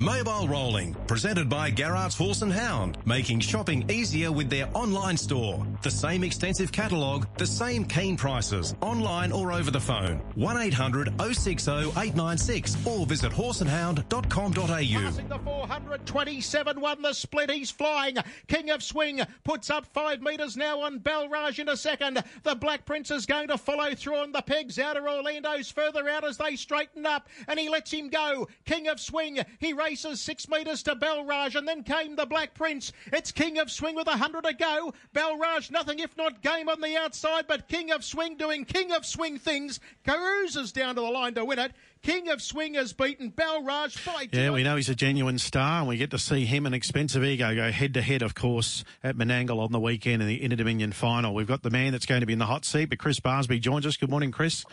Mobile Rolling, presented by Garrard's Horse and Hound, making shopping easier with their online store. The same extensive catalogue, the same keen prices, online or over the phone. 1800 060 896 or visit horseandhound.com.au. Passing the 427, won the split. He's flying. King of Swing puts up five metres now on Belraj in a second. The Black Prince is going to follow through on the pegs. Outer Orlando's further out as they straighten up and he lets him go. King of Swing, he races six metres to Belraj and then came the Black Prince. It's King of Swing with a hundred to go. Belraj, nothing if not game on the outside, but King of Swing doing King of Swing things. Carusa's down to the line to win it. King of Swing has beaten Belraj by Yeah, we know he's a genuine star, and we get to see him and Expensive Ego go head to head, of course, at Menangle on the weekend in the Inter Dominion final. We've got the man that's going to be in the hot seat, but Chris Barsby joins us. Good morning, Chris.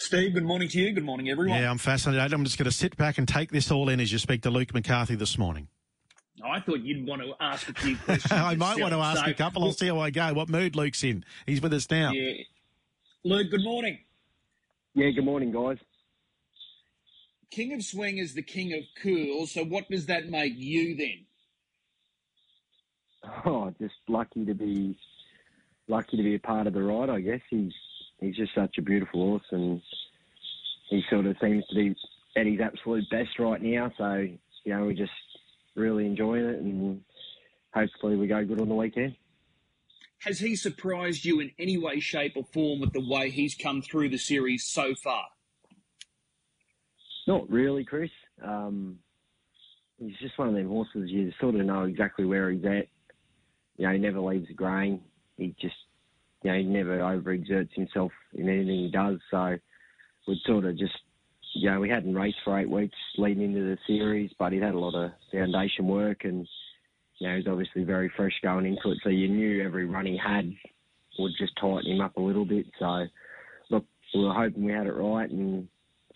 Steve, good morning to you. Good morning, everyone. Yeah, I'm fascinated. I'm just going to sit back and take this all in as you speak to Luke McCarthy this morning. I thought you'd want to ask a few questions. I might want to ask So, a couple. I'll see how I go. What mood Luke's in? He's with us now. Yeah. Luke, good morning. Yeah, good morning, guys. King of Swing is the king of cool. So what does that make you then? Oh, just lucky to be lucky to be a part of the ride. I guess he's he's just such a beautiful horse, and he sort of seems to be at his absolute best right now. So you know, we're just really enjoying it, and hopefully we go good on the weekend. Has he surprised you in any way, shape, or form with the way he's come through the series so far? Not really, Chris. Um, he's just one of them horses you sort of know exactly where he's at. You know, he never leaves the grain. He just, you know, he never overexerts himself in anything he does. So we'd sort of just, you know, we hadn't raced for eight weeks leading into the series, but he'd had a lot of foundation work and, you know, he's obviously very fresh going into it. So you knew every run he had would just tighten him up a little bit. So, look, we were hoping we had it right and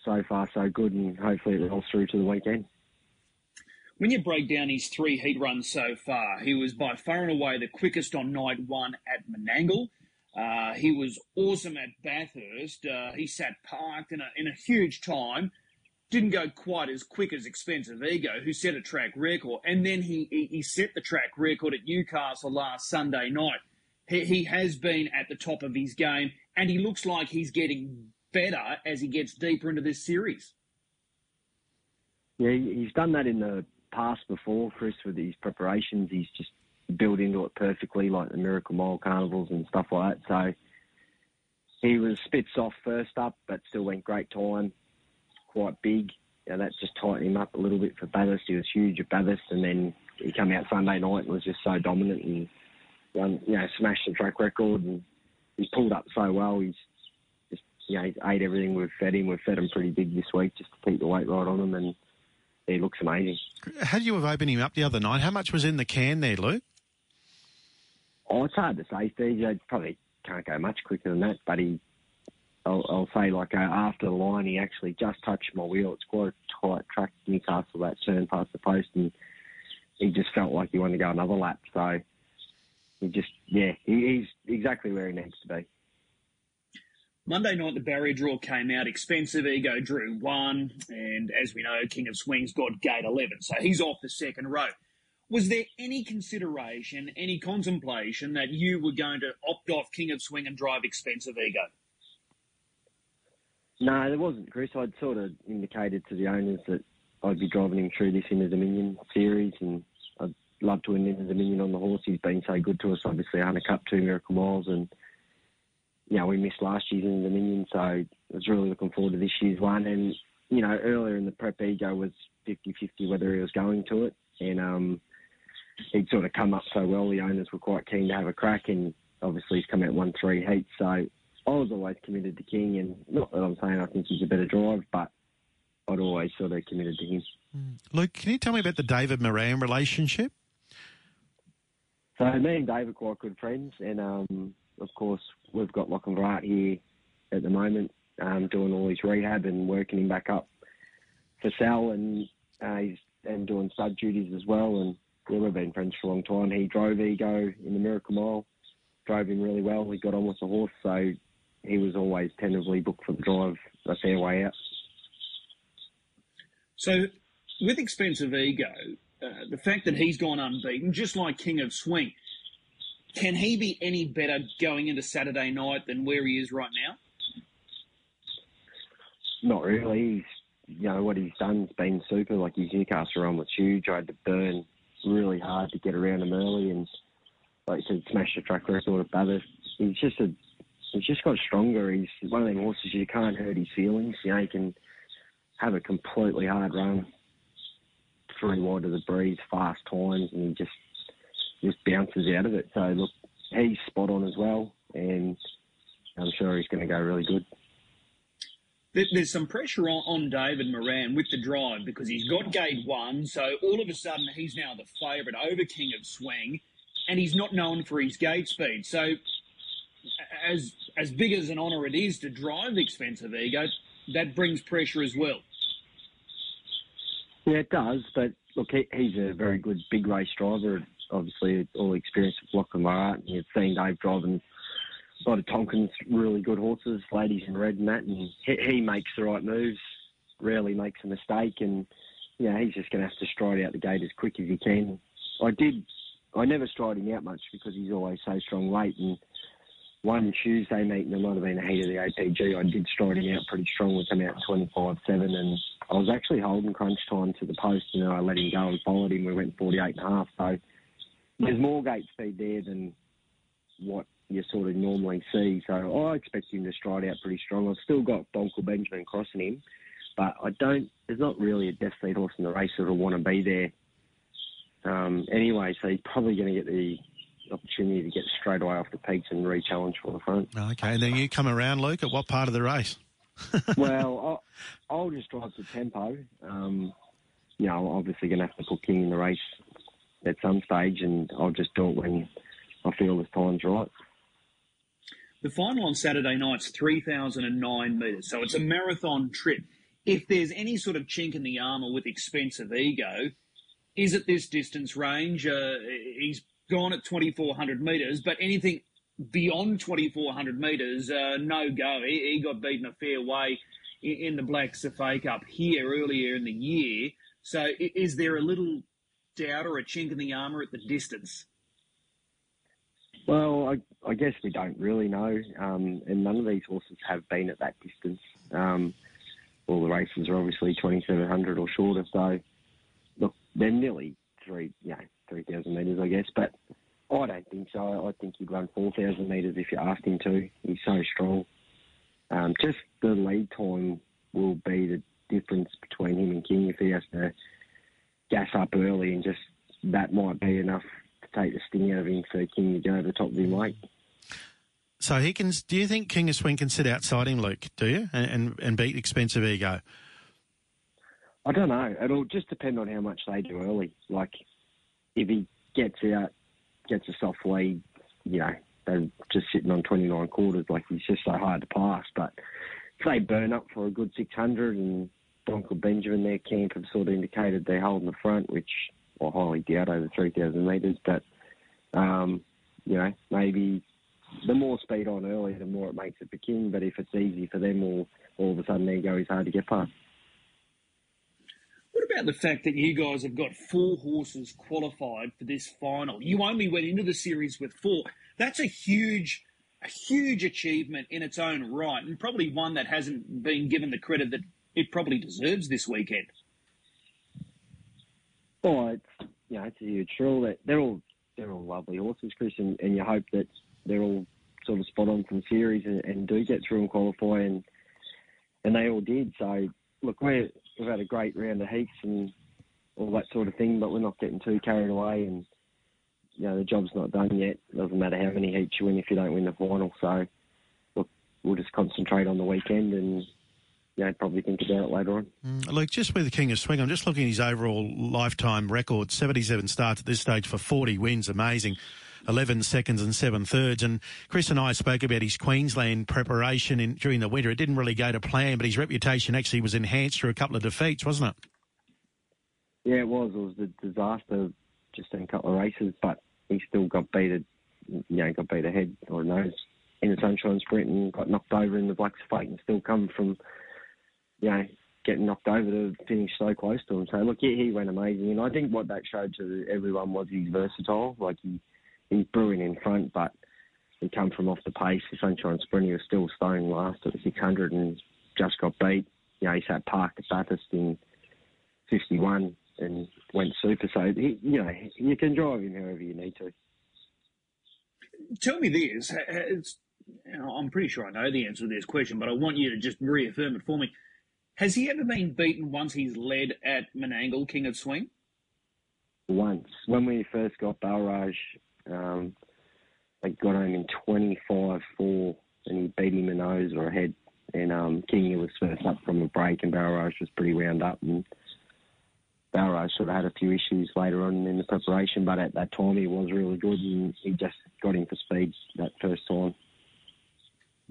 so far so good, and hopefully it rolls through to the weekend. When you break down his three heat runs so far, he was by far and away the quickest on night one at Menangle. Uh, he was awesome at Bathurst. Uh, he sat parked in a, in a huge time. Didn't go quite as quick as Expensive Ego, who set a track record. And then he, he, he set the track record at Newcastle last Sunday night. He, he has been at the top of his game, and he looks like he's getting better as he gets deeper into this series. Yeah, he's done that in the past before, Chris, with his preparations. He's just built into it perfectly, like the Miracle Mile carnivals and stuff like that. So he was a bit soft first up, but still went great time, quite big. Yeah, that just tightened him up a little bit for Bathurst. He was huge at Bathurst, and then he came out Sunday night and was just so dominant and um, you know smashed the track record. And he's pulled up so well. He's just you know ate everything we've fed him. We've fed him pretty big this week just to keep the weight right on him, and he looks amazing. Had you have opened him up the other night? How much was in the can there, Luke? Oh, it's hard to say, Steve. You probably can't go much quicker than that, but he, I'll, I'll say, like uh, after the line, he actually just touched my wheel. It's quite a tight track, Newcastle, that turn past the post, and he just felt like he wanted to go another lap. So he just, yeah, he, he's exactly where he needs to be. Monday night, the barrier draw came out. Expensive Ego drew one, and as we know, King of Swings got gate 11, so he's off the second row. Was there any consideration, any contemplation that you were going to opt off King of Swing and drive Expensive Ego? No, there wasn't, Chris. I'd sort of indicated to the owners that I'd be driving him through this Inter Dominion series, and I'd love to win Inter Dominion on the horse. He's been so good to us, obviously, Hunter Cup, two Miracle Miles, and you know, we missed last year's Inter Dominion, so I was really looking forward to this year's one. And, you know, earlier in the prep, Ego was 50-50 whether he was going to it, and um, he'd sort of come up so well, the owners were quite keen to have a crack, and obviously he's come out one three heats, so I was always committed to King, and not that I'm saying I think he's a better drive, but I'd always sort of committed to him. Luke, can you tell me about the David Moran relationship? So me and Dave are quite good friends, and um, of course we've got Lochinvar Art here at the moment, um, doing all his rehab and working him back up for Sal, and uh, he's and doing stud duties as well. And yeah, we've been friends for a long time. He drove Ego in the Miracle Mile, drove him really well. He got on with the horse, so he was always tentatively booked for the drive a fair way out. So with Expensive Ego, uh, the fact that he's gone unbeaten, just like King of Swing, can he be any better going into Saturday night than where he is right now? Not really. He's, you know, what he's done's been super. Like his Newcastle run was huge. I had to burn really hard to get around him early, and like I said, smash the track record of Bathurst. He's just a, he's just got stronger. He's one of them horses you can't hurt his feelings. You know, he can have a completely hard run, three wide of the breeze, fast times, and he just just bounces out of it. So look, he's spot on as well, and I'm sure he's going to go really good. There's some pressure on, David Moran with the drive because he's got gate one, so all of a sudden he's now the favourite over King of Swing, and he's not known for his gate speed. So, as as big as an honour it is to drive expensive ego, that brings pressure as well. Yeah, it does. But look, he, he's a very good big race driver obviously all experience with Lachlan. And you've seen Dave driving lot of Tonkin's really good horses, ladies in red and that, and he, he makes the right moves, rarely makes a mistake, and yeah, he's just going to have to stride out the gate as quick as he can. I did, I never stride him out much because he's always so strong late, and one Tuesday meeting, there might have been a heat of the APG, I did stride him out pretty strong with him out 25-7, and I was actually holding crunch time to the post, and I let him go and followed him. We went 48 and a half, so there's more gate speed there than what you sort of normally see. So I expect him to stride out pretty strong. I've still got Donkel Benjamin crossing him, but I don't. There's not really a death lead horse in the race that'll want to be there. Um, anyway, so he's probably going to get the opportunity to get straight away off the peaks and re-challenge for the front. Okay, and then you come around, Luke, at what part of the race? well, I'll, I'll, just drive the tempo. Um, you know, I'm obviously going to have to put King in the race at some stage, and I'll just do it when I feel the time's right. The final on Saturday night's 3,009 metres, so it's a marathon trip. If there's any sort of chink in the armour with expensive ego, is it this distance range? Uh, he's gone at 2,400 metres, but anything beyond 2,400 metres, uh, no go. He, he, got beaten a fair way in, in the Blacks A Fake Cup here earlier in the year. So is there a little doubt or a chink in the armour at the distance? Well, I, I guess we don't really know, um, and none of these horses have been at that distance. Um, all the races are obviously 2,700 or shorter, so look, they're nearly three, you know, 3,000 metres, I guess, but I don't think so. I think he'd run 4,000 metres if you asked him to. He's so strong. Um, just the lead time will be the difference between him and King if he has to gas up early and just that might be enough take the sting out of him for King to go over the top of him late. So he can. Do you think King of Swing can sit outside him, Luke? Do you and and, and beat expensive ego? I don't know. It'll just depend on how much they do early. Like if he gets out, gets a soft lead, you know, they're just sitting on 29 quarters. Like he's just so hard to pass. But if they burn up for a good 600 and Donkel Benjamin, their camp have sort of indicated they're holding the front, which I highly doubt over 3,000 metres. But, um, you know, maybe the more speed on early, the more it makes it for King. But if it's easy for them, all, all of a sudden ego is hard to get past. What about the fact that you guys have got four horses qualified for this final? You only went into the series with four. That's a huge, a huge achievement in its own right, and probably one that hasn't been given the credit that it probably deserves this weekend. Oh, it's you know, it's a huge thrill. That they're all they're all lovely horses, Chris, and, and you hope that they're all sort of spot on from series and, and do get through and qualify, and and they all did. So look, we we've had a great round of heats and all that sort of thing, but we're not getting too carried away. And you know, the job's not done yet. It doesn't matter how many heats you win if you don't win the final. So look, we'll just concentrate on the weekend and you know, probably think about it later on. Mm, Luke, just with the King of Swing, I'm just looking at his overall lifetime record 77 starts at this stage for 40 wins. Amazing. 11 seconds and 7 thirds. And Chris and I spoke about his Queensland preparation in, during the winter. It didn't really go to plan, but his reputation actually was enhanced through a couple of defeats, wasn't it? Yeah, it was. It was a disaster just in a couple of races, but he still got beat, you know, got beat ahead, or nose in the Sunshine Sprint and got knocked over in the Blacks fight and still come from you know, getting knocked over to finish so close to him. So look, yeah, he went amazing, and I think what that showed to everyone was he's versatile. Like he he's brewing in front, but he come from off the pace. The Sunshine Sprint, he was still stone last at the 600 and just got beat. You know, he sat parked at Bathurst in 51 and went super. So he, you know, you can drive him however you need to. Tell me this. It's, I'm pretty sure I know the answer to this question, but I want you to just reaffirm it for me. Has he ever been beaten once he's led at Menangle, King of Swing? Once. When we first got Balraj, um, they got him in 25 4 and he beat him in nose or a head. And um, King was first up from a break and Balraj was pretty wound up. And Balraj sort of had a few issues later on in the preparation, but at that time he was really good and he just got him for speed that first time.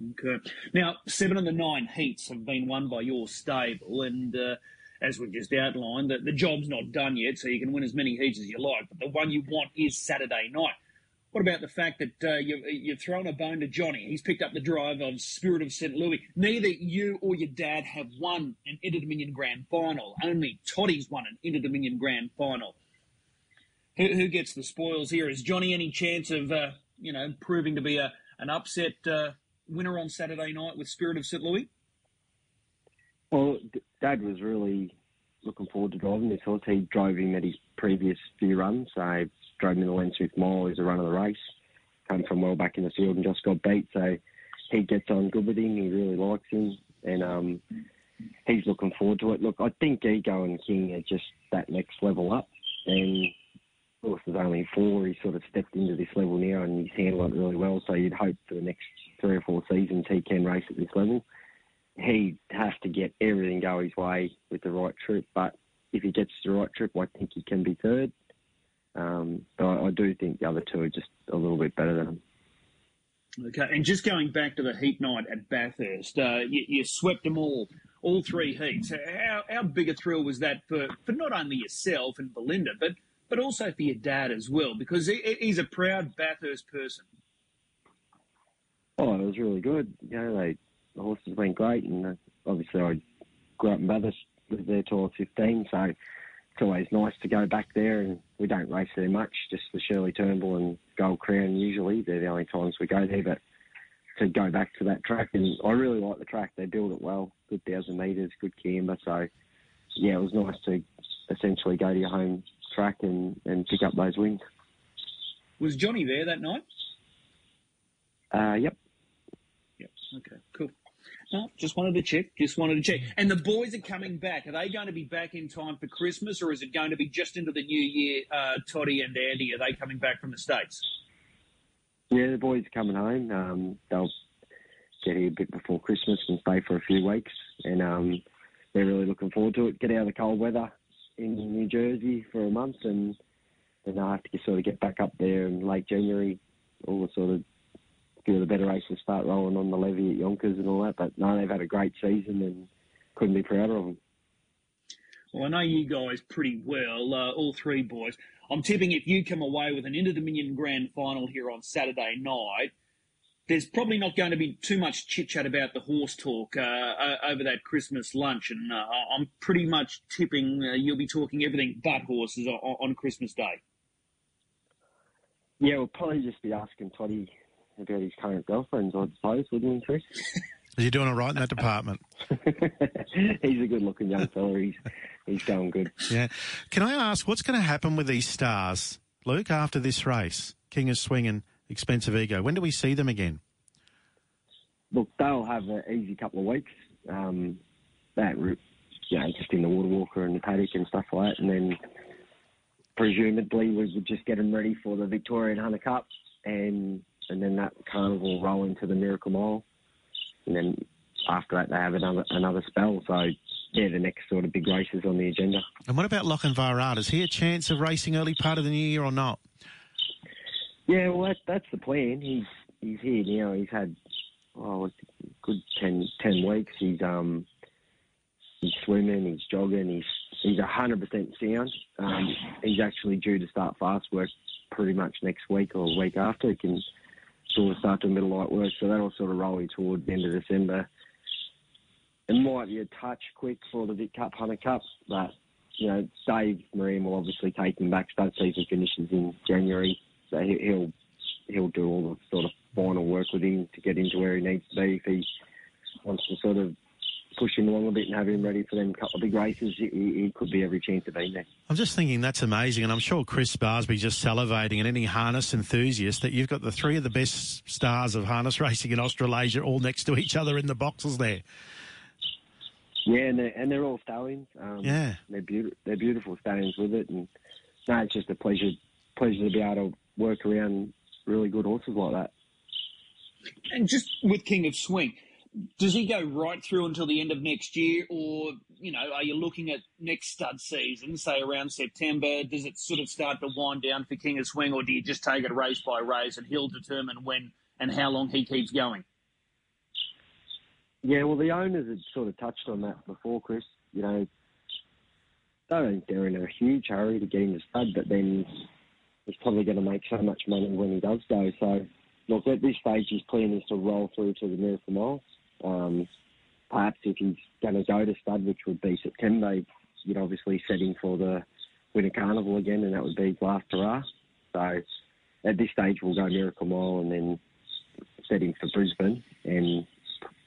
Okay. Now, seven of the nine heats have been won by your stable, and uh, as we've just outlined, the, the job's not done yet, so you can win as many heats as you like. But the one you want is Saturday night. What about the fact that uh, you've, you've thrown a bone to Johnny? He's picked up the drive of Spirit of St. Louis. Neither you or your dad have won an Inter Dominion Grand Final. Only Toddy's won an Inter Dominion Grand Final. Who, who, gets the spoils here? Is Johnny any chance of, uh, you know, proving to be a an upset uh, winner on Saturday night with Spirit of St. Louis? Well, Dad was really looking forward to driving this horse. He drove him at his previous few runs. So drove him in the Len Smith Mile as a run of the race. Came from well back in the field and just got beat. So he gets on good with him. He really likes him. And um, he's looking forward to it. Look, I think Ego and King are just that next level up. And of course, there's only four. He's sort of stepped into this level now and he's handled it really well. So you'd hope for the next three or four seasons he can race at this level. He has to get everything go his way with the right trip, but if he gets the right trip, I think he can be third. Um, but I, I, do think the other two are just a little bit better than him. Okay, and just going back to the heat night at Bathurst, uh, you, you, swept them all, all three heats. How, how big a thrill was that for, for not only yourself and Belinda, but but also for your dad as well, because he, he's a proud Bathurst person. Oh, it was really good. You know, they, the horses went great, and uh, obviously I grew up in Bathurst, lived there till I was 15, so it's always nice to go back there, and we don't race there much, just the Shirley Turnbull and Gold Crown usually. They're the only times we go there, but to go back to that track, and I really like the track. They build it well, good thousand metres, good camber, so yeah, it was nice to essentially go to your home track and, and pick up those wins. Was Johnny there that night? Uh, yep. Okay. Cool. No, just wanted to check. Just wanted to check. And the boys are coming back. Are they going to be back in time for Christmas, or is it going to be just into the new year? Uh, Toddy and Andy, are they coming back from the states? Yeah, the boys are coming home. Um, they'll get here a bit before Christmas and stay for a few weeks, and um, they're really looking forward to it. Get out of the cold weather in New Jersey for a month, and then I have to sort of get back up there in late January. All the sort of few of the better races start rolling on the levy at Yonkers and all that. But no, they've had a great season and couldn't be prouder of them. Well, I know you guys pretty well, uh, all three boys. I'm tipping if you come away with an Inter Dominion Grand Final here on Saturday night, there's probably not going to be too much chit chat about the horse talk uh, over that Christmas lunch, and uh, I'm pretty much tipping uh, you'll be talking everything but horses on, on, Christmas Day. Yeah, we'll probably just be asking Toddy about his current girlfriends, I suppose, wouldn't we, Chris? Are you doing all right in that department? he's a good-looking young fella. He's he's going good. Yeah. Can I ask what's going to happen with these stars, Luke, after this race? King of Swing and Expensive Ego. When do we see them again? Look, they'll have an easy couple of weeks. Um, that, you know, just in the water walker and the paddock and stuff like that, and then presumably we would just get them ready for the Victorian Hunter Cup, and and then that carnival will roll into the Miracle Mile, and then after that they have another another spell. So yeah, the next sort of big races on the agenda. And what about Lochinvar Is he a chance of racing early part of the new year or not? Yeah, well, that's, that's the plan. He's he's here now. He's had oh, a good 10, 10 weeks. He's um he's swimming, he's jogging, he's he's hundred percent sound. Um, he's actually due to start fast work pretty much next week or a week after. He can sort of start to middle light work, so that'll sort of roll you toward the end of December. it might be a touch quick for the Vic Cup, Hunter Cup, but you know, Dave Moran will obviously take him back. Stud season finishes in January, so he'll he'll do all the sort of final work with him to get into where he needs to be. If he wants to sort of push him along a bit and have him ready for them couple of big races, he, he could be every chance of being there. I'm just thinking that's amazing, and I'm sure Chris Barsby just salivating, and any harness enthusiast that you've got the three of the best stars of harness racing in Australasia all next to each other in the boxes there. Yeah, and they're, and they're all stallions. Um, yeah, they're beautiful. They're beautiful stallions with it, and no, it's just a pleasure pleasure to be able to work around really good horses like that. And just with King of Swing, does he go right through until the end of next year, or you know, are you looking at next stud season, say around September? Does it sort of start to wind down for King of Swing, or do you just take it race by race and he'll determine when and how long he keeps going? Yeah, well, the owners had sort of touched on that before, Chris. You know, they don't think they're in a huge hurry to get him to stud, but then he's probably going to make so much money when he does go. So, look, at this stage, his plan is to roll through to the Miracle Miles. Um, perhaps if he's going to go to stud, which would be September, you'd obviously set him for the Winter Carnival again, and that would be last hurrah. So, at this stage, we'll go Miracle Mile and then set him for Brisbane and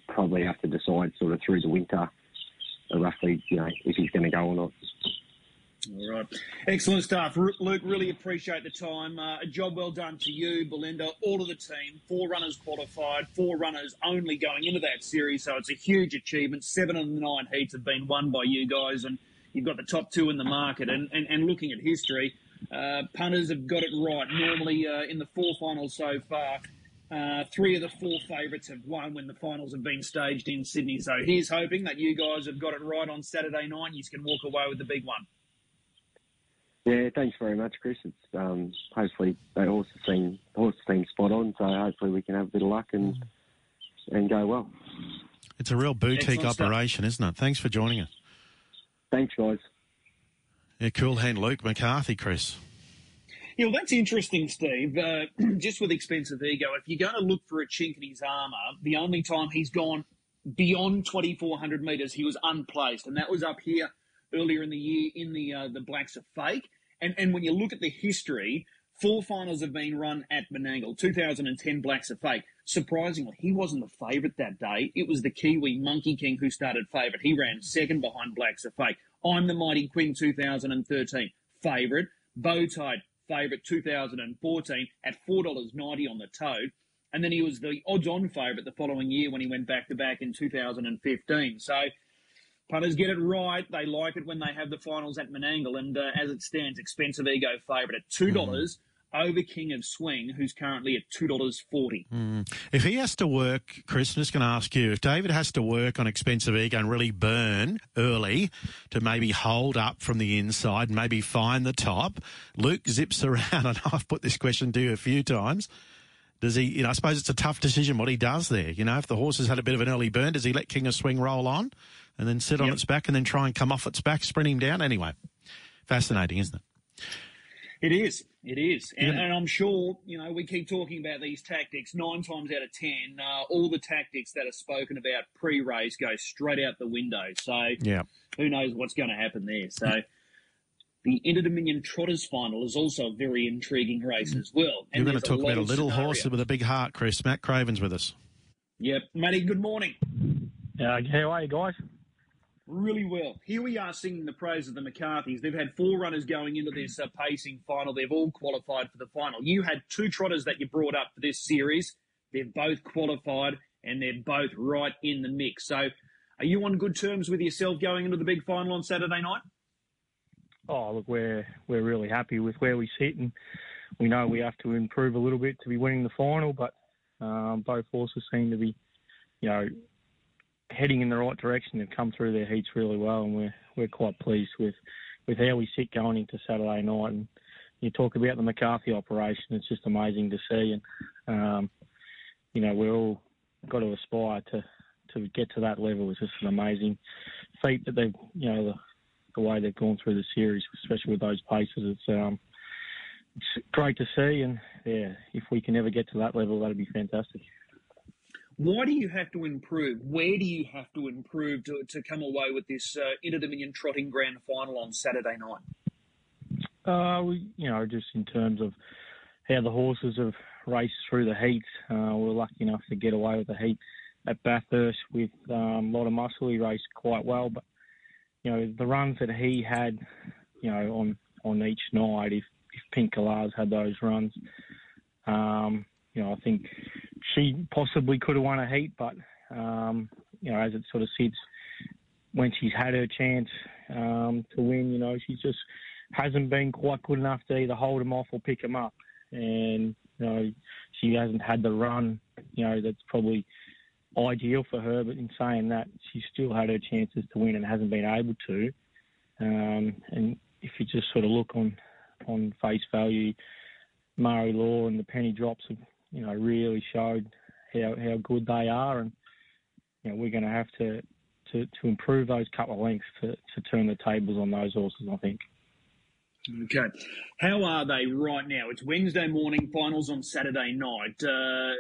probably have to decide sort of through the winter roughly, you know, if he's going to go or not. All right. Excellent stuff. Luke, really appreciate the time. Uh, a job well done to you, Belinda, all of the team. Four runners qualified, four runners only going into that series. So it's a huge achievement. Seven of the nine heats have been won by you guys, and you've got the top two in the market. And, and, and looking at history, uh, punters have got it right. Normally uh, in the four finals so far, uh, three of the four favourites have won when the finals have been staged in Sydney. So here's hoping that you guys have got it right on Saturday night. You can walk away with the big one. Yeah, thanks very much, Chris. It's um, hopefully the horse seem horse seem spot on, so hopefully we can have a bit of luck and and go well. It's a real boutique Excellent operation, stuff. isn't it? Thanks for joining us. Thanks, guys. Yeah, cool hand, Luke McCarthy, Chris. Yeah, well, that's interesting, Steve. Uh, just with expensive ego, if you're going to look for a chink in his armour, the only time he's gone beyond 2,400 metres, he was unplaced, and that was up here earlier in the year in the uh, the Blacks A Fake. And and when you look at the history, four finals have been run at Menangle. 2010 Blacks A Fake. Surprisingly, he wasn't the favourite that day. It was the Kiwi Monkey King who started favourite. He ran second behind Blacks A Fake. I'm the Mighty Quinn 2013 favourite. Beautide favourite 2014 at $4.90 on the toad. And then he was the odds on favourite the following year when he went back to back in 2015. So punters get it right. They like it when they have the finals at Menangle. And uh, as it stands, expensive ego favourite at $2. Mm over King of Swing, who's currently at two dollars forty. Mm. If he has to work, Chris, I'm just going to ask you: if David has to work on expensive ego and really burn early to maybe hold up from the inside, maybe find the top, Luke zips around, and I've put this question to you a few times. Does he, you know, I suppose it's a tough decision what he does there. You know, if the horse has had a bit of an early burn, does he let King of Swing roll on and then sit on yep. its back and then try and come off its back, sprint him down? Anyway, fascinating, isn't it? It is. It is. And, yeah. and, I'm sure, you know, we keep talking about these tactics. Nine times out of ten, uh, all the tactics that are spoken about pre race go straight out the window. So yeah. who knows what's going to happen there. So the Inter Dominion Trotters final is also a very intriguing race as well. And You're going to talk about a little scenario. horse with a big heart, Chris. Matt Craven's with us. Yep. Matty, good morning. Uh, how are you guys? really well. Here we are singing the praise of the McCarthys. They've had four runners going into this uh, pacing final. They've all qualified for the final. You had two trotters that you brought up for this series. They've both qualified and they're both right in the mix. So, are you on good terms with yourself going into the big final on Saturday night? Oh, look, we're we're really happy with where we sit, and we know we have to improve a little bit to be winning the final. But um, both horses seem to be, you know, heading in the right direction. They've come through their heats really well, and we're we're quite pleased with with how we sit going into Saturday night. And you talk about the McCarthy operation; it's just amazing to see. And um, you know, we're all got to aspire to to get to that level. It's just an amazing feat that they've you know the, the way they've gone through the series, especially with those paces. It's um, it's great to see, and yeah, if we can ever get to that level, that'd be fantastic. Why do you have to improve? Where do you have to improve to, to come away with this uh, Inter Dominion Trotting Grand Final on Saturday night? Uh, we, you know, just in terms of how the horses have raced through the heat, uh, we are lucky enough to get away with the heat at Bathurst with um, a lot of muscle. He raced quite well, but you know the runs that he had, you know, on on each night. If if Pink Galahs had those runs, um, you know, I think she possibly could have won a heat, but um, you know, as it sort of sits, when she's had her chance um, to win, you know, she's just hasn't been quite good enough to either hold him off or pick him up. And, you know, she hasn't had the run, you know, that's probably ideal for her. But in saying that, she's still had her chances to win and hasn't been able to. Um, and if you just sort of look on, on face value, Marie Law and the penny drops have, you know, really showed how, how good they are. And, you know, we're going to have to, to, to improve those couple of lengths to, to turn the tables on those horses, I think. Okay. How are they right now? It's Wednesday morning, finals on Saturday night. Uh,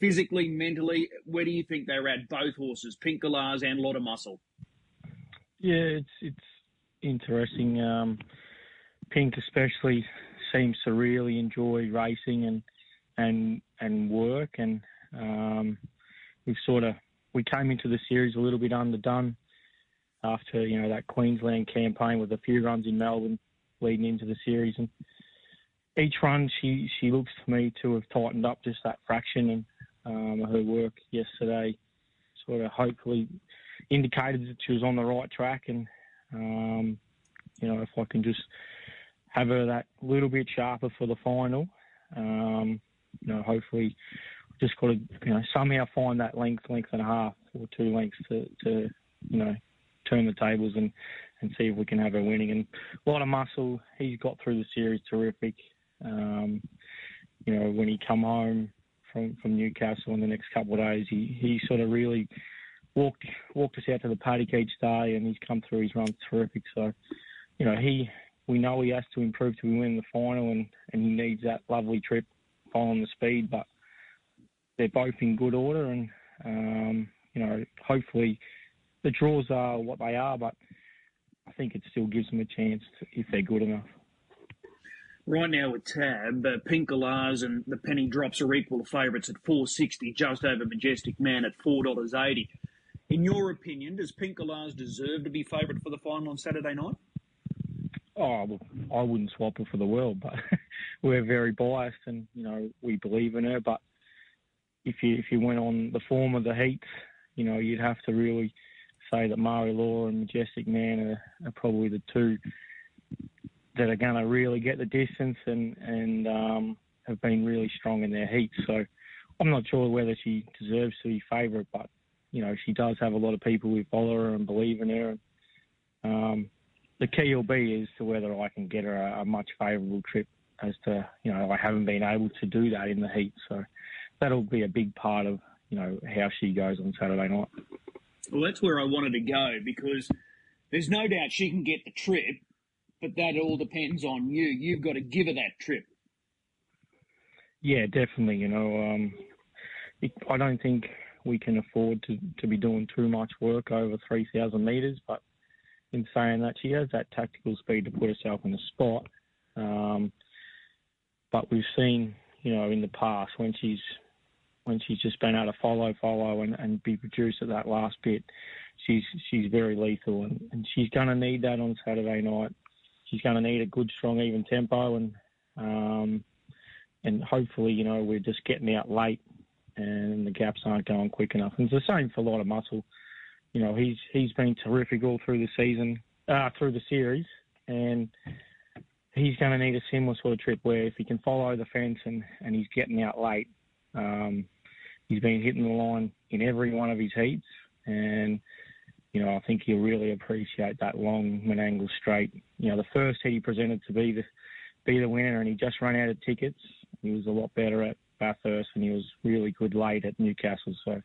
physically, mentally, where do you think they're at, both horses, Pink Galahs and Lot of Muscle? Yeah, it's it's interesting. Um, Pink especially seems to really enjoy racing and and and work, and um, we've sort of we came into the series a little bit underdone after you know that Queensland campaign with a few runs in Melbourne leading into the series. And each run, she she looks to me to have tightened up just that fraction, and um, her work yesterday sort of hopefully indicated that she was on the right track. And um, you know, if I can just have her that little bit sharper for the final, um, you know, hopefully just got to you know somehow find that length, length and a half or two lengths to, to you know turn the tables and and see if we can have her winning. And a lot of muscle. He's got through the series terrific. Um, you know, when he come home from, from Newcastle in the next couple of days, he, he sort of really walked walked us out to the paddock each day, and he's come through his runs terrific. So, you know, he we know he has to improve to win the final, and, and he needs that lovely trip following the speed. But they're both in good order, and um, you know, hopefully the draws are what they are, but I think it still gives them a chance if they're good enough. Right now with Tab, uh, Pink Galahs and the Penny Drops are equal favourites at 460, just over Majestic Man at $4.80. In your opinion, does Pink Galahs deserve to be favourite for the final on Saturday night? Oh, well, I wouldn't swap her for the world, but we're very biased and, you know, we believe in her. But if you, if you went on the form of the heats, you know, you'd have to really – say that Marie Law and Majestic Man are, are probably the two that are going to really get the distance and and um, have been really strong in their heats. So I'm not sure whether she deserves to be favourite, but you know she does have a lot of people who follow her and believe in her. Um, the key will be as to whether I can get her a, a much favourable trip. As to you know, I haven't been able to do that in the heat, so that'll be a big part of you know how she goes on Saturday night. Well, that's where I wanted to go because there's no doubt she can get the trip, but that all depends on you. You've got to give her that trip. Yeah, definitely. You know, um, it, I don't think we can afford to, to be doing too much work over 3,000 metres, but in saying that, she has that tactical speed to put herself in a spot. Um, but we've seen, you know, in the past when she's when she's just been able to follow, follow, and, and be produced at that last bit, she's she's very lethal, and, and she's going to need that on Saturday night. She's going to need a good, strong, even tempo, and um, and hopefully, you know, we're just getting out late, and the gaps aren't going quick enough. And it's the same for a lot of muscle. You know, he's he's been terrific all through the season, uh, through the series, and he's going to need a similar sort of trip where if he can follow the fence and, and he's getting out late, um, he's been hitting the line in every one of his heats, and you know I think he'll really appreciate that long Menangle straight. You know, the first heat he presented to be the be the winner, and he just ran out of tickets. He was a lot better at Bathurst, and he was really good late at Newcastle. So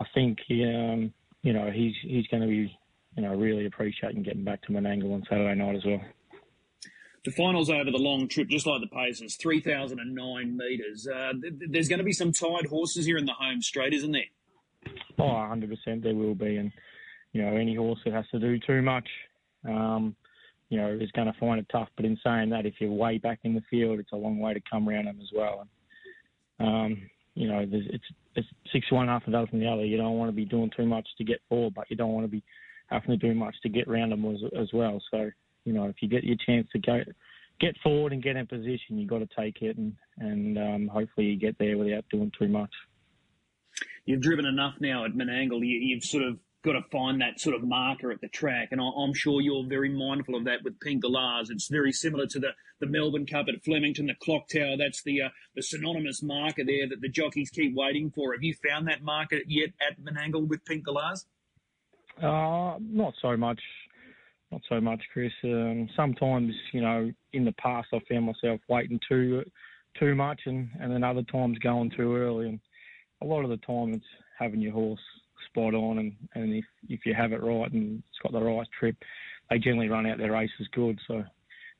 I think um, you know he's he's going to be you know really appreciating getting back to Menangle on Saturday night as well. The finals over the long trip, just like the Pacers, 3,009 metres. Uh, th- there's going to be some tired horses here in the home straight, isn't there? Oh, 100% there will be. And, you know, any horse that has to do too much, um, you know, is going to find it tough. But in saying that, if you're way back in the field, it's a long way to come around them as well. And, um, you know, it's, it's six one, half a dozen the other. You don't want to be doing too much to get forward, but you don't want to be having to do much to get around them as, as well. So, you know, if you get your chance to go get forward and get in position, you've got to take it, and and um, hopefully you get there without doing too much. You've driven enough now at Menangle. You, have sort of got to find that sort of marker at the track, and I, am sure you're very mindful of that with Pink Galahs. It's very similar to the, the Melbourne Cup at Flemington, the clock tower. That's the uh, the synonymous marker there that the jockeys keep waiting for. Have you found that marker yet at Menangle with Pink Galahs? Uh, not so much not so much, Chris. Um, sometimes, you know, in the past, I found myself waiting too too much, and, and then other times going too early. And a lot of the time, it's having your horse spot on, and, and if if you have it right and it's got the right trip, they generally run out their races good. So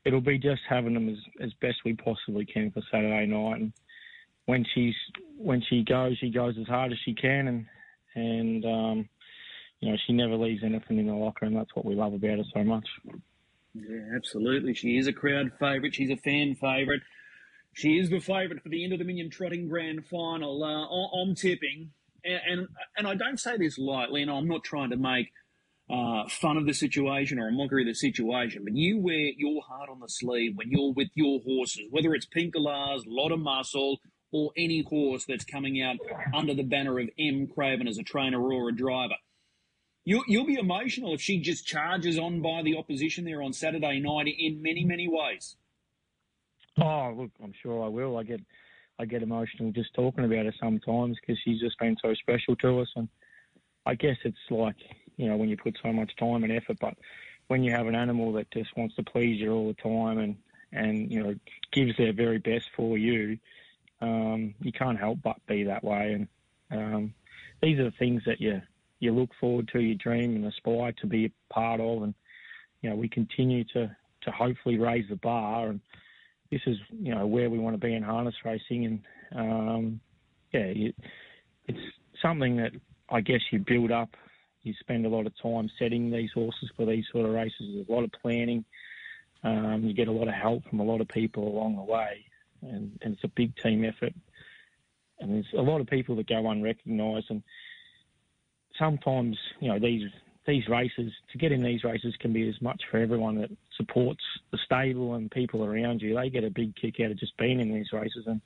it'll be just having them as, as best we possibly can for Saturday night. And when she's when she goes, she goes as hard as she can, and and um, you know, she never leaves anything in the locker, and that's what we love about her so much. Yeah, absolutely. She is a crowd favourite. She's a fan favourite. She is the favourite for the Inter Dominion Trotting Grand Final. Uh, I'm tipping, and, and, I don't say this lightly, and I'm not trying to make uh, fun of the situation or a mockery of the situation, but you wear your heart on the sleeve when you're with your horses, whether it's Pink Galahs, Lot of Muscle, or any horse that's coming out under the banner of M. Craven as a trainer or a driver. You'll, you'll be emotional if she just charges on by the opposition there on Saturday night in many, many ways. Oh, look, I'm sure I will. I get, I get emotional just talking about her sometimes because she's just been so special to us, and I guess it's like you know when you put so much time and effort, but when you have an animal that just wants to please you all the time and and you know gives their very best for you, um, you can't help but be that way. And um, these are the things that you you look forward to, you dream and aspire to be a part of, and you know we continue to to hopefully raise the bar, and this is you know where we want to be in harness racing, and um, yeah, it's something that I guess you build up. You spend a lot of time setting these horses for these sort of races. There's a lot of planning. Um, you get a lot of help from a lot of people along the way, and, and it's a big team effort. And there's a lot of people that go unrecognised, and sometimes you know these these races to get in these races can be as much for everyone that supports the stable and people around you. They get a big kick out of just being in these races, and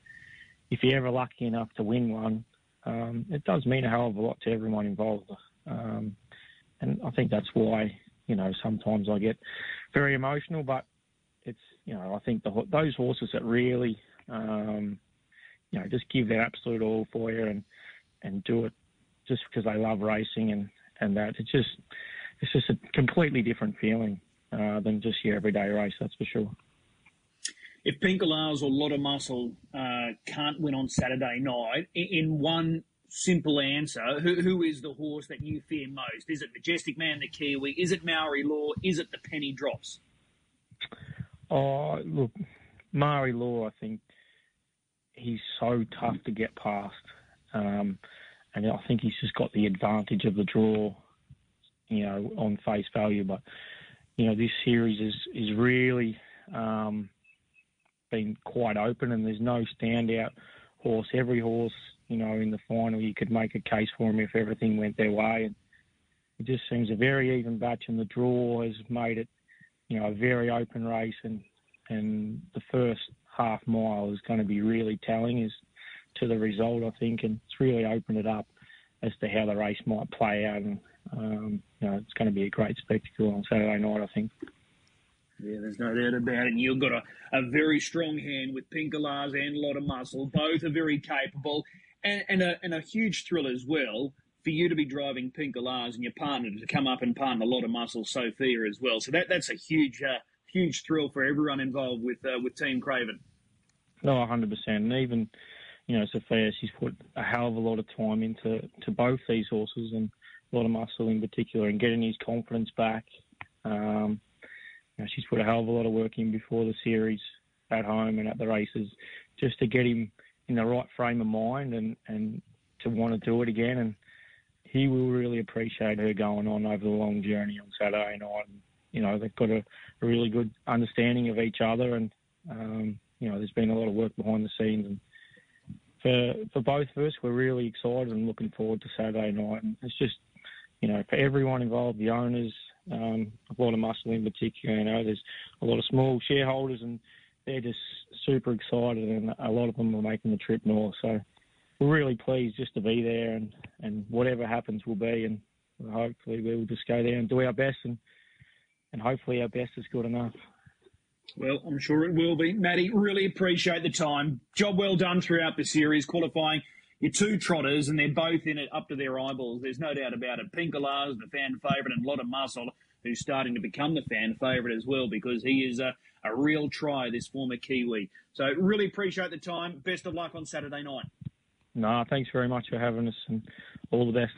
if you're ever lucky enough to win one, um, it does mean a hell of a lot to everyone involved. Um, and I think that's why you know sometimes I get very emotional, but it's you know I think the, those horses that really um, you know just give their absolute all for you and and do it just because they love racing and, and that. It's just it's just a completely different feeling uh, than just your everyday race, that's for sure. If Pink Galahs or Lot of Muscle uh, can't win on Saturday night, in one simple answer, who, who is the horse that you fear most? Is it Majestic Man, the Kiwi? Is it Maori Law? Is it the Penny Drops? Oh, look, Maori Law, I think he's so tough to get past. Um, and I think he's just got the advantage of the draw, you know, on face value. But you know, this series is is really um, been quite open, and there's no standout horse. Every horse, you know, in the final, you could make a case for him if everything went their way. And it just seems a very even batch, and the draw has made it, you know, a very open race. And and the first half mile is going to be really telling. Is to the result, I think, and it's really opened it up as to how the race might play out. And um, you know, it's going to be a great spectacle on Saturday night, I think. Yeah, there's no doubt about it. And you've got a, a very strong hand with Pink Galahs and a lot of muscle. Both are very capable, and, and, a, and a huge thrill as well for you to be driving Pink Galahs and your partner to come up and partner a lot of muscle, Sophia as well. So that that's a huge uh, huge thrill for everyone involved with uh, with Team Craven. No, 100%. And even you know, Sophia, she's put a hell of a lot of time into to both these horses and a lot of muscle in particular and getting his confidence back. Um, you know, she's put a hell of a lot of work in before the series at home and at the races just to get him in the right frame of mind and, and to want to do it again. And he will really appreciate her going on over the long journey on Saturday night. And, you know, they've got a, a really good understanding of each other, and um, you know, there's been a lot of work behind the scenes. And for for both of us, we're really excited and looking forward to Saturday night. And it's just, you know, for everyone involved, the owners, um, a lot of muscle in particular. You know, there's a lot of small shareholders, and they're just super excited, and a lot of them are making the trip north. So we're really pleased just to be there, and, and whatever happens will be, and hopefully we'll just go there and do our best, and and hopefully our best is good enough. Well, I'm sure it will be. Matty, really appreciate the time. Job well done throughout the series, qualifying your two trotters, and they're both in it up to their eyeballs. There's no doubt about it. Pink Galahs, the fan favourite, and lot of muscle, who's starting to become the fan favourite as well because he is a, a real try, this former Kiwi. So really appreciate the time. Best of luck on Saturday night. No, thanks very much for having us and all the best.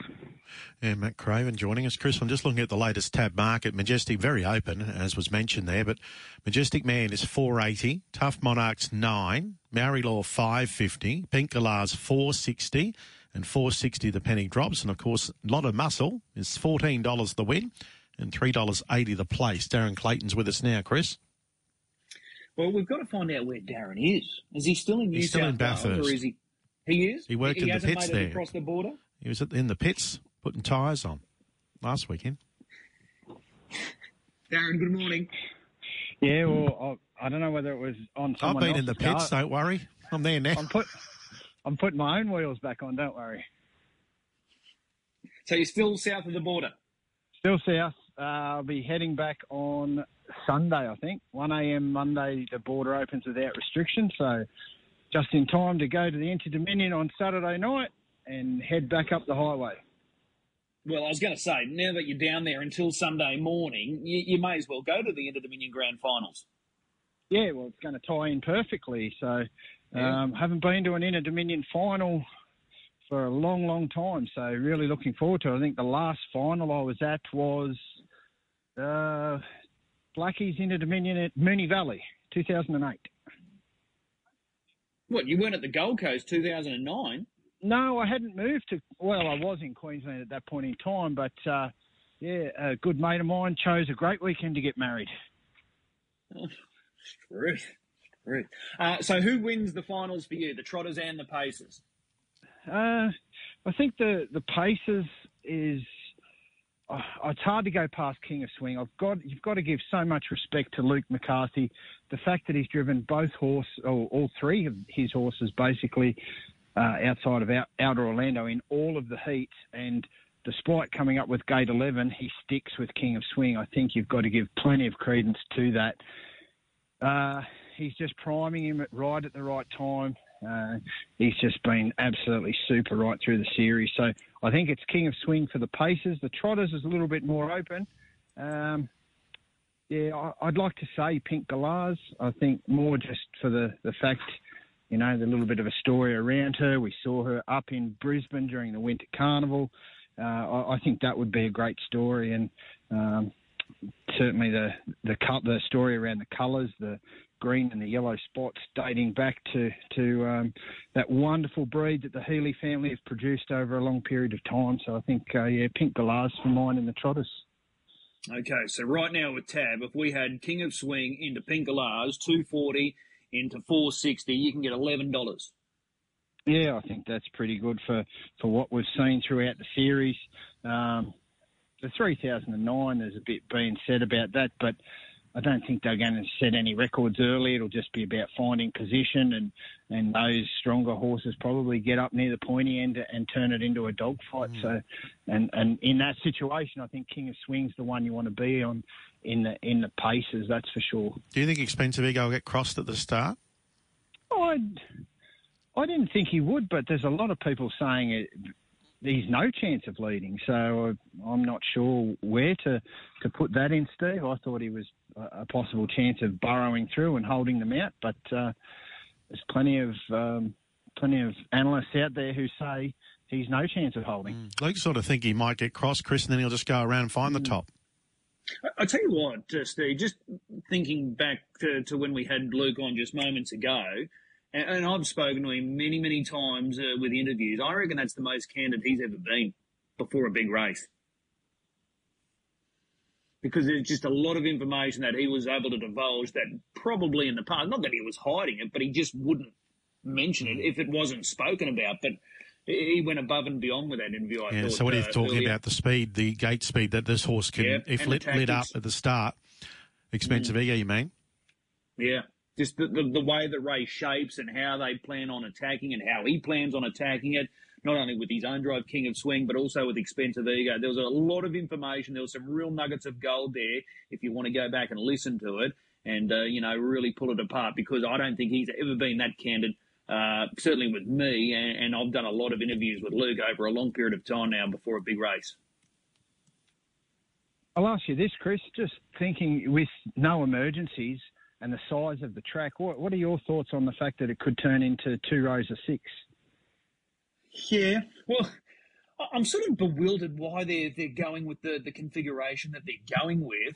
Yeah, Matt Craven joining us. Chris, I'm just looking at the latest tab market. Majestic, very open, as was mentioned there, but Majestic Man is 480, Tough Monarchs 9, Maori Law 550, Pink Galahs 460, and 460 the penny drops. And of course, a lot of muscle is $14 the win and $3.80 the place. Darren Clayton's with us now, Chris. Well, we've got to find out where Darren is. Is he still in New He's South still in Bathurst. Wales, or is he? He is. He worked he in the hasn't pits made it there. across the border. He was in the pits putting tyres on last weekend. Darren, good morning. Yeah, well, I, I don't know whether it was on I've someone been in the else's car. pits, don't worry. I'm there now. I'm put, I'm putting my own wheels back on. Don't worry. So you're still south of the border. Still south. Uh, I'll be heading back on Sunday, I think. 1 a.m. Monday, the border opens without restriction. So just in time to go to the Inter Dominion on Saturday night and head back up the highway. Well, I was going to say, now that you're down there until Sunday morning, you, you may as well go to the Inter Dominion Grand Finals. Yeah, well, it's going to tie in perfectly. So, Yeah. um, haven't been to an Inter Dominion final for a long, long time. So, really looking forward to it. I think the last final I was at was uh, Blackie's Inter Dominion at Moonee Valley, 2008. What, you weren't at the Gold Coast 2009? No, I hadn't moved to. Well, I was in Queensland at that point in time, but uh, yeah, a good mate of mine chose a great weekend to get married. Truth. Truth. Uh, so who wins the finals for you, the Trotters and the Pacers? Uh, I think the the paces is. Uh, it's hard to go past King of Swing. I've got you've got to give so much respect to Luke McCarthy. The fact that he's driven both horse or all three of his horses basically uh, outside of out, outer Orlando in all of the heats, and despite coming up with gate 11, he sticks with King of Swing. I think you've got to give plenty of credence to that. Uh, he's just priming him at right at the right time. Uh, he's just been absolutely super right through the series. So I think it's King of Swing for the Pacers. The Trotters is a little bit more open. Um, yeah, I, I'd like to say Pink Galahs. I think more just for the, the fact, you know, the little bit of a story around her. We saw her up in Brisbane during the Winter Carnival. Uh, I, I think that would be a great story, and um, certainly the the the story around the colours, the green and the yellow spots, dating back to to um, that wonderful breed that the Healy family have produced over a long period of time. So I think uh, yeah, Pink Galahs for mine in the Trotters. Okay, so right now with Tab, if we had King of Swing into Pink Galahs, 240 into 460, you can get $11. Yeah, I think that's pretty good for, for what we've seen throughout the series. Um, the 3009, there's a bit being said about that, but I don't think they're going to set any records early. It'll just be about finding position, and, and those stronger horses probably get up near the pointy end and turn it into a dogfight. Mm. So, and, and in that situation, I think King of Swing's the one you want to be on in the in the paces. That's for sure. Do you think Expensive Ego will get crossed at the start? I, I didn't think he would, but there's a lot of people saying it, he's no chance of leading. So I'm not sure where to, to put that in, Steve. I thought he was a a possible chance of burrowing through and holding them out, but uh, there's plenty of um, plenty of analysts out there who say he's no chance of holding. Luke sort of think he might get cross, Chris, and then he'll just go around and find the top. I, I tell you what, uh, Steve, just thinking back to, to when we had Luke on just moments ago, and, and I've spoken to him many, many times uh, with interviews, I reckon that's the most candid he's ever been before a big race. Because there's just a lot of information that he was able to divulge that probably in the past, not that he was hiding it, but he just wouldn't mention it if it wasn't spoken about. But he went above and beyond with that interview. I yeah. thought, so what he's uh, talking earlier. about the speed, the gate speed that this horse can, Yeah, if lit, lit up at the start, expensive ego, you mean? Yeah. Just the, the, the way the race shapes and how they plan on attacking and how he plans on attacking it, not only with his own drive King of Swing, but also with Expensive Ego. There was a lot of information. There was some real nuggets of gold there if you want to go back and listen to it and, uh, you know, really pull it apart because I don't think he's ever been that candid, uh, certainly with me. And, and I've done a lot of interviews with Luke over a long period of time now before a big race. I'll ask you this, Chris. Just thinking with no emergencies and the size of the track, what, what are your thoughts on the fact that it could turn into two rows of six? Yeah, well, I- I'm sort of bewildered why they're they're going with the, the configuration that they're going with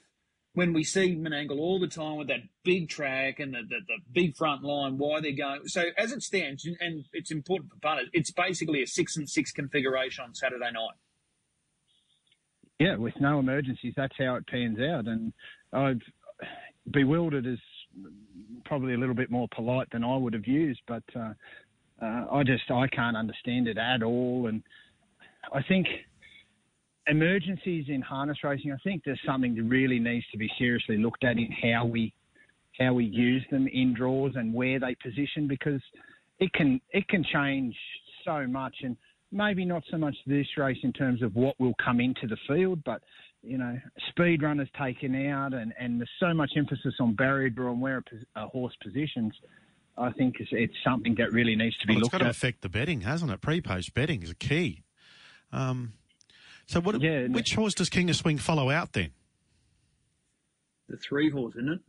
when we see Menangle all the time with that big track and the, the, the big front line. Why they're going so as it stands, and it's important for punters. It's basically a six and six configuration on Saturday night. Yeah, with no emergencies, that's how it pans out. And I've bewildered is probably a little bit more polite than I would have used, but uh, uh, I just I can't understand it at all. And I think emergencies in harness racing, I think there's something that really needs to be seriously looked at in how we how we use them in draws and where they position because it can it can change so much and maybe not so much this race in terms of what will come into the field, but you know, speed runners taken out, and, and there's so much emphasis on barrier draw and where a, a horse positions. I think it's, it's something that really needs to be Well, it's looked got to at. affect the betting, hasn't it? Pre-post betting is a key. Um, so, what? Yeah, which horse does King of Swing follow out then? The three horse, isn't it?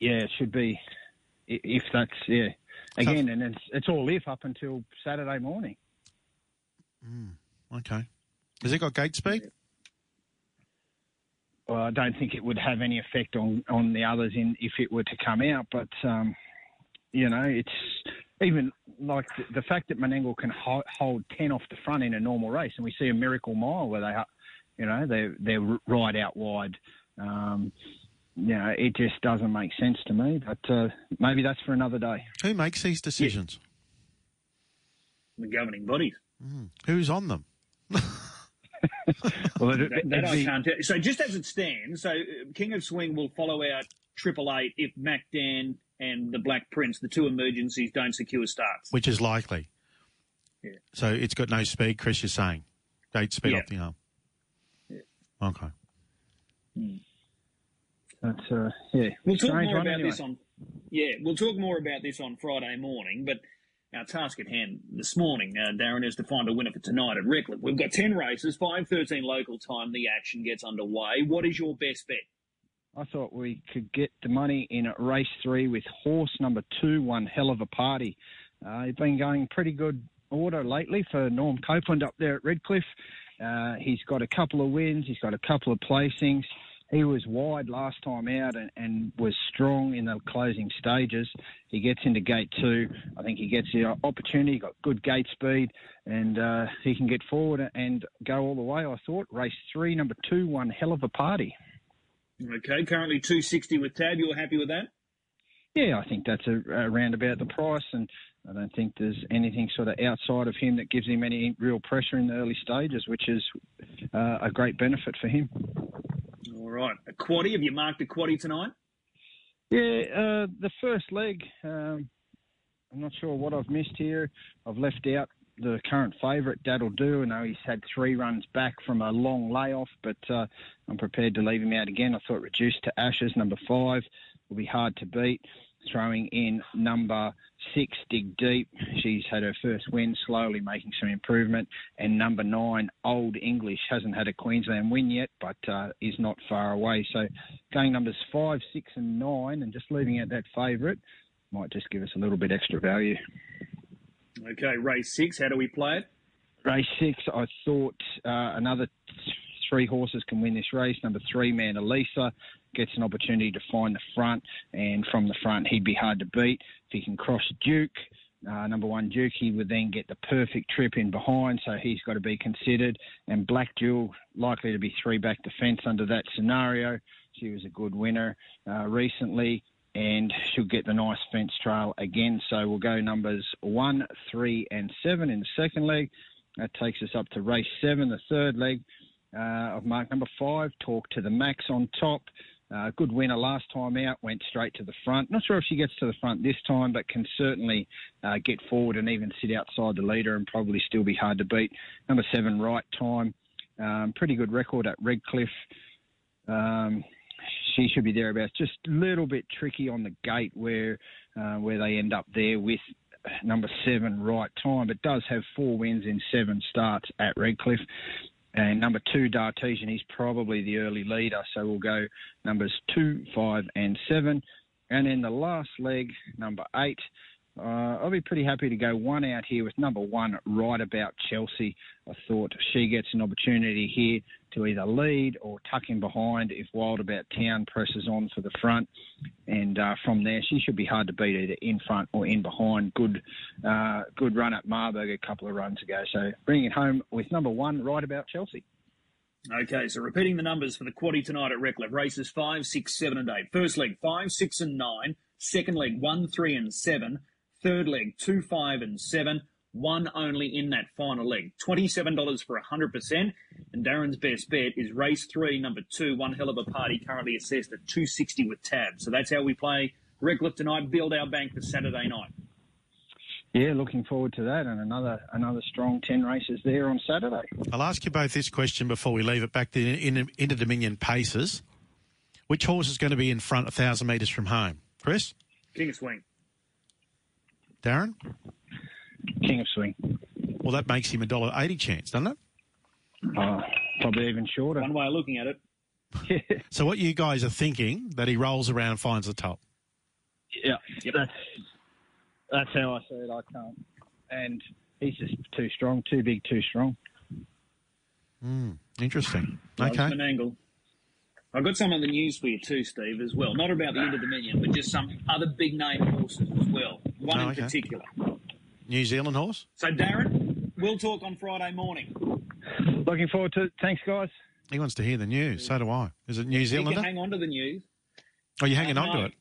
Yeah, it should be. If that's yeah, again, and it's it's all if up until Saturday morning. Okay. Has it got gate speed? Well, I don't think it would have any effect on, on the others in if it were to come out. But um, you know, it's even like the, the fact that Menangle can ho- hold ten off the front in a normal race, and we see a miracle mile where they, are, you know, they they're right out wide. Um, you know, it just doesn't make sense to me. But uh, maybe that's for another day. Who makes these decisions? The governing bodies. Who's on them? Well, it, That, that I can't tell. So just as it stands, so uh, King of Swing will follow out Triple Eight if Mac Dan and the Black Prince, the two emergencies, don't secure starts. Which is likely. Yeah. So it's got no speed, Chris, you're saying? Gate speed Yeah. off the arm. Yeah. Okay. That's uh, yeah. We'll talk strange more about anyway. this on. Yeah, we'll talk more about this on Friday morning. But our task at hand this morning, uh, Darren, is to find a winner for tonight at Redcliffe. We've got ten races, five thirteen local time. The action gets underway. What is your best bet? I thought we could get the money in at race three with horse number two, one hell of a party. Uh, he's been going pretty good order lately for Norm Copeland up there at Redcliffe. Uh, he's got a couple of wins, he's got a couple of placings. He was wide last time out and, and was strong in the closing stages. He gets into gate two. I think he gets the opportunity, got good gate speed, and uh, he can get forward and go all the way. I thought race three, number two, one hell of a party. Okay, currently two sixty with Tab. You're happy with that? Yeah, I think that's a, around about the price, and I don't think there's anything sort of outside of him that gives him any real pressure in the early stages, which is uh, a great benefit for him. All right, a quaddy. Have you marked a quaddy tonight? Yeah, uh, the first leg, um, I'm not sure what I've missed here. I've left out the current favourite, Dad'll Do. I know he's had three runs back from a long layoff, but uh, I'm prepared to leave him out again. I thought reduced to Ashes, number five, will be hard to beat. Throwing in number six, Dig Deep. She's had her first win, slowly making some improvement. And number nine, Old English, hasn't had a Queensland win yet, but uh, is not far away. So going numbers five, six, and nine, and just leaving out that favourite might just give us a little bit extra value. Okay, race six. How do we play it? Race six, I thought uh, another three horses can win this race. Number three, Man Elisa, gets an opportunity to find the front, and from the front, he'd be hard to beat. If he can cross Duke, Uh, number one, Dukey would then get the perfect trip in behind, so he's got to be considered. And Black Jewel, likely to be three back defence under that scenario. She was a good winner uh, recently, and she'll get the nice fence trail again. So we'll go numbers one, three, and seven in the second leg. That takes us up to race seven, the third leg uh, of mark number five. Talk to the max on top. Uh, good winner last time out, went straight to the front. Not sure if she gets to the front this time, but can certainly uh, get forward and even sit outside the leader and probably still be hard to beat. Number seven, right time. Um, pretty good record at Redcliffe. Um, she should be thereabouts. Just a little bit tricky on the gate where uh, where they end up there with number seven, right time, but does have four wins in seven starts at Redcliffe. And number two, Dartesian, he's probably the early leader. So we'll go numbers two, five, and seven. And then the last leg, number eight, uh, I'll be pretty happy to go one out here with number one, right about Chelsea. I thought she gets an opportunity here to either lead or tuck in behind if Wild About Town presses on for the front. And uh, from there, she should be hard to beat either in front or in behind. Good, uh, good run at Marburg a couple of runs ago. So bringing it home with number one, right about Chelsea. Okay, so repeating the numbers for the quaddy tonight at Redcliffe. Races five, six, seven, and eight. First leg, five, six, and nine. Second leg, one, three, and seven. Third leg, two, five, and seven. One only in that final leg. $27 for 100%. And Darren's best bet is race three, number two, one hell of a party, currently assessed at 260 with tab. So that's how we play Redcliffe tonight. Build our bank for Saturday night. Yeah, looking forward to that, and another another strong ten races there on Saturday. I'll ask you both this question before we leave it back to in, Inter Dominion paces. Which horse is going to be in front a thousand metres from home, Chris? King of Swing. Darren? King of Swing. Well, that makes him a dollar eighty chance, doesn't it? Uh, probably even shorter. One way of looking at it. So what you guys are thinking that he rolls around and finds the top? Yeah, that's that's how I see it. I can't, and he's just too strong, too big, too strong. Mm, interesting. Loves Okay. Menangle. I've got some of the news for you too, Steve, as well. Not about the end Inter Dominion, but just some other big name horses as well. One Oh, in okay. particular. New Zealand horse? So, Darren, we'll talk on Friday morning. Looking forward to it. Thanks, guys. He wants to hear the news. So do I. Is it New He Zealander? can hang on to the news. Oh, you're hanging Uh, on to no. it.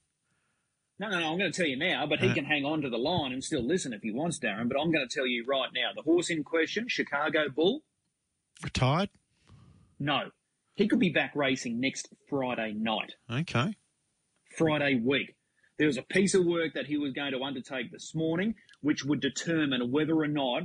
No, no, no. I'm going to tell you now, but he Uh. can hang on to the line and still listen if he wants, Darren. But I'm going to tell you right now the horse in question, Chicago Bull, Retired? no. He could be back racing next Friday night, Okay. Friday week. There was a piece of work that he was going to undertake this morning, which would determine whether or not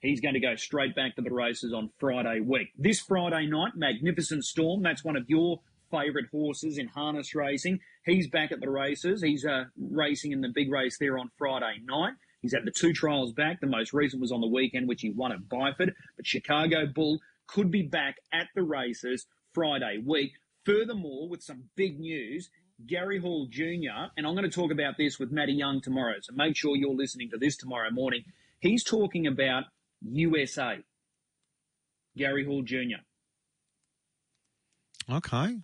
he's going to go straight back to the races on Friday week. This Friday night, Magnificent Storm, that's one of your favourite horses in harness racing. He's back at the races. He's uh, racing in the big race there on Friday night. He's had the two trials back. The most recent was on the weekend, which he won at Byford. But Chicago Bull could be back at the races Friday week. Furthermore, with some big news, Gary Hall Jr., and I'm going to talk about this with Matty Young tomorrow, so make sure you're listening to this tomorrow morning. He's talking about USA. Gary Hall Jr. Okay.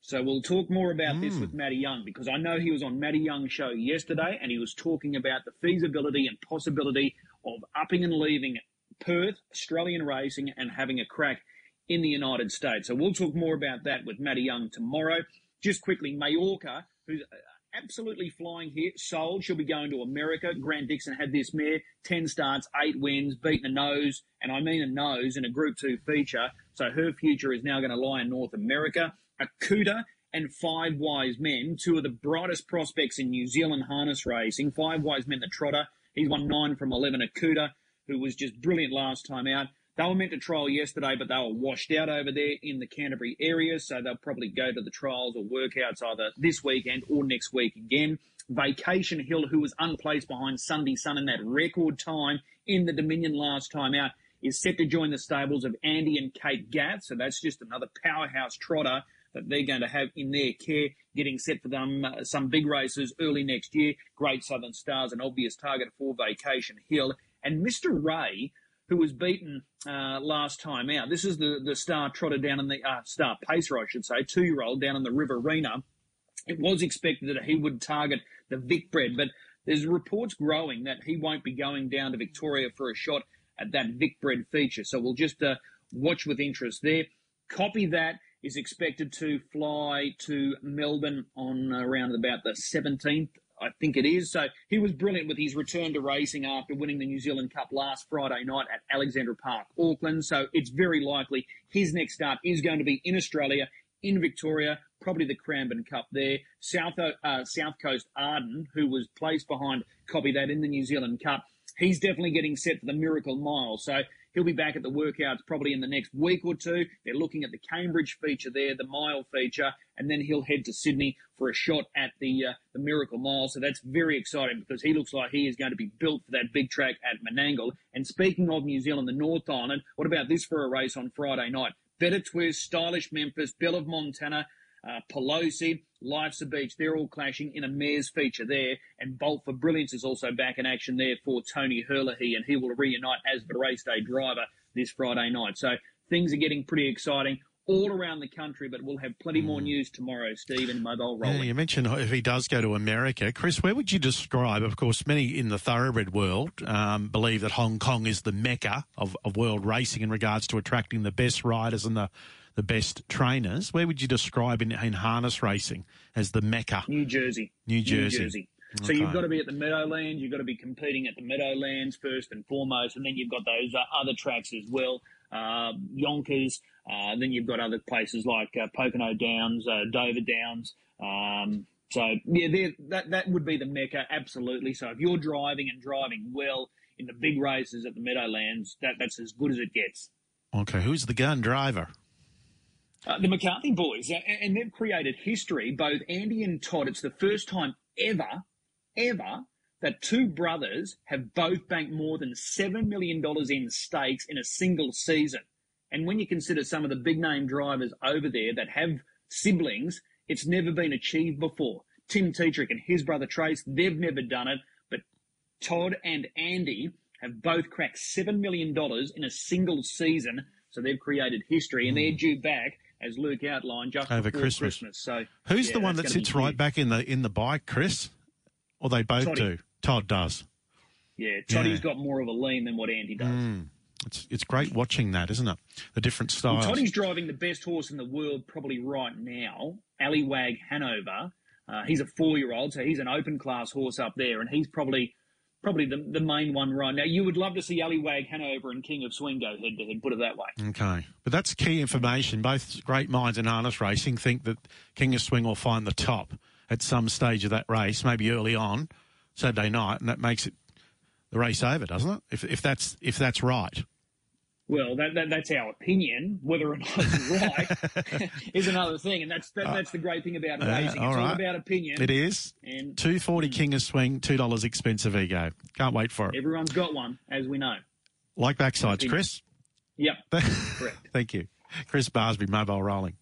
So we'll talk more about this Mm. with Matty Young because I know he was on Matty Young's show yesterday and he was talking about the feasibility and possibility of upping and leaving Perth, Australian racing, and having a crack in the United States. So we'll talk more about that with Matty Young tomorrow. Just quickly, Majorca, who's uh, absolutely flying here, sold. She'll be going to America. Grant Dixon had this mare, 10 starts, 8 wins, beaten a nose, and I mean a nose in a Group 2 feature. So her future is now going to lie in North America. Akuta and Five Wise Men, two of the brightest prospects in New Zealand harness racing. Five Wise Men, the trotter. He's won 9 from 11. Akuta, who was just brilliant last time out. They were meant to trial yesterday, but they were washed out over there in the Canterbury area, so they'll probably go to the trials or workouts either this weekend or next week again. Vacation Hill, who was unplaced behind Sundees Son in that record time in the Dominion last time out, is set to join the stables of Andy and Kate Gath, so that's just another powerhouse trotter that they're going to have in their care, getting set for them uh, some big races early next year. Great Southern Stars, an obvious target for Vacation Hill. And Mr. Ray, who was beaten uh, last time out. This is the, the star trotter down in the uh, star pacer, I should say, two year old down in the Riverina. It was expected that he would target the Vic bred, but there's reports growing that he won't be going down to Victoria for a shot at that Vic bred feature. So we'll just uh, watch with interest there. Copy that is expected to fly to Melbourne on around about the 17th, I think it is. So he was brilliant with his return to racing after winning the New Zealand Cup last Friday night at Alexandra Park, Auckland. So it's very likely his next start is going to be in Australia, in Victoria, probably the Cranbourne Cup there. South uh, South Coast Arden, who was placed behind copy that in the New Zealand Cup, he's definitely getting set for the Miracle Mile. So He'll be back at the workouts probably in the next week or two. They're looking at the Cambridge feature there, the mile feature, and then he'll head to Sydney for a shot at the uh, the Miracle Mile. So that's very exciting because he looks like he is going to be built for that big track at Menangle. And speaking of New Zealand, the North Island, what about this for a race on Friday night? Better Twist, Stylish Memphis, Belle of Montana, uh, Pelosi, Life's a Beach, they're all clashing in a mares feature there. And Bolt for Brilliance is also back in action there for Tony Herlihy, and he will reunite as the race day driver this Friday night. So things are getting pretty exciting all around the country, but we'll have plenty more hmm. news tomorrow, Steve, in Mobile Rolling. Yeah, you mentioned if he does go to America. Chris, where would you describe, of course, many in the thoroughbred world um, believe that Hong Kong is the mecca of, of world racing in regards to attracting the best riders and the the best trainers. Where would you describe in, in harness racing as the mecca? New Jersey. New Jersey. New Jersey. So okay. you've got to be at the Meadowlands. You've got to be competing at the Meadowlands first and foremost, and then you've got those uh, other tracks as well, uh, Yonkers. Uh, then you've got other places like uh, Pocono Downs, uh, Dover Downs. Um, so yeah, that that would be the mecca, absolutely. So if you're driving and driving well in the big races at the Meadowlands, that that's as good as it gets. Okay, who's the gun driver? Uh, the McCarthy boys, and they've created history. Both Andy and Todd. It's the first time ever, ever that two brothers have both banked more than seven million dollars in stakes in a single season. And when you consider some of the big name drivers over there that have siblings, it's never been achieved before. Tim Tetrick and his brother Trace, they've never done it, but Todd and Andy have both cracked $7 million in a single season. So they've created history and they're hmm. due back as Luke outlined, just over Christmas. Christmas. So who's yeah, the one that sits right back in the in the bike, Chris? Or they both Toddy. do? Todd does. Yeah, Toddy's yeah. got more of a lean than what Andy does. Mm. It's it's great watching that, isn't it? The different styles. Well, Toddy's driving the best horse in the world probably right now, Allywag Hanover. Uh, he's a four-year-old, so he's an open class horse up there, and he's probably probably the, the main one right now. You would love to see Allywag Hanover and King of Swing go head to head, put it that way. Okay. But that's key information. Both great minds in harness racing think that King of Swing will find the top at some stage of that race, maybe early on, Saturday night, and that makes it the race over, doesn't it? If, if that's if that's right. Well, that, that, that's our opinion. Whether or not it's right is another thing, and that's that, that's the great thing about uh, racing. It's all, right. all about opinion. It is. And two forty King of Swing, two dollars expensive ego. Can't wait for it. Everyone's got one, as we know. Like backsides, Chris. Yep. Correct. Thank you, Chris Barsby, Mobile Rolling.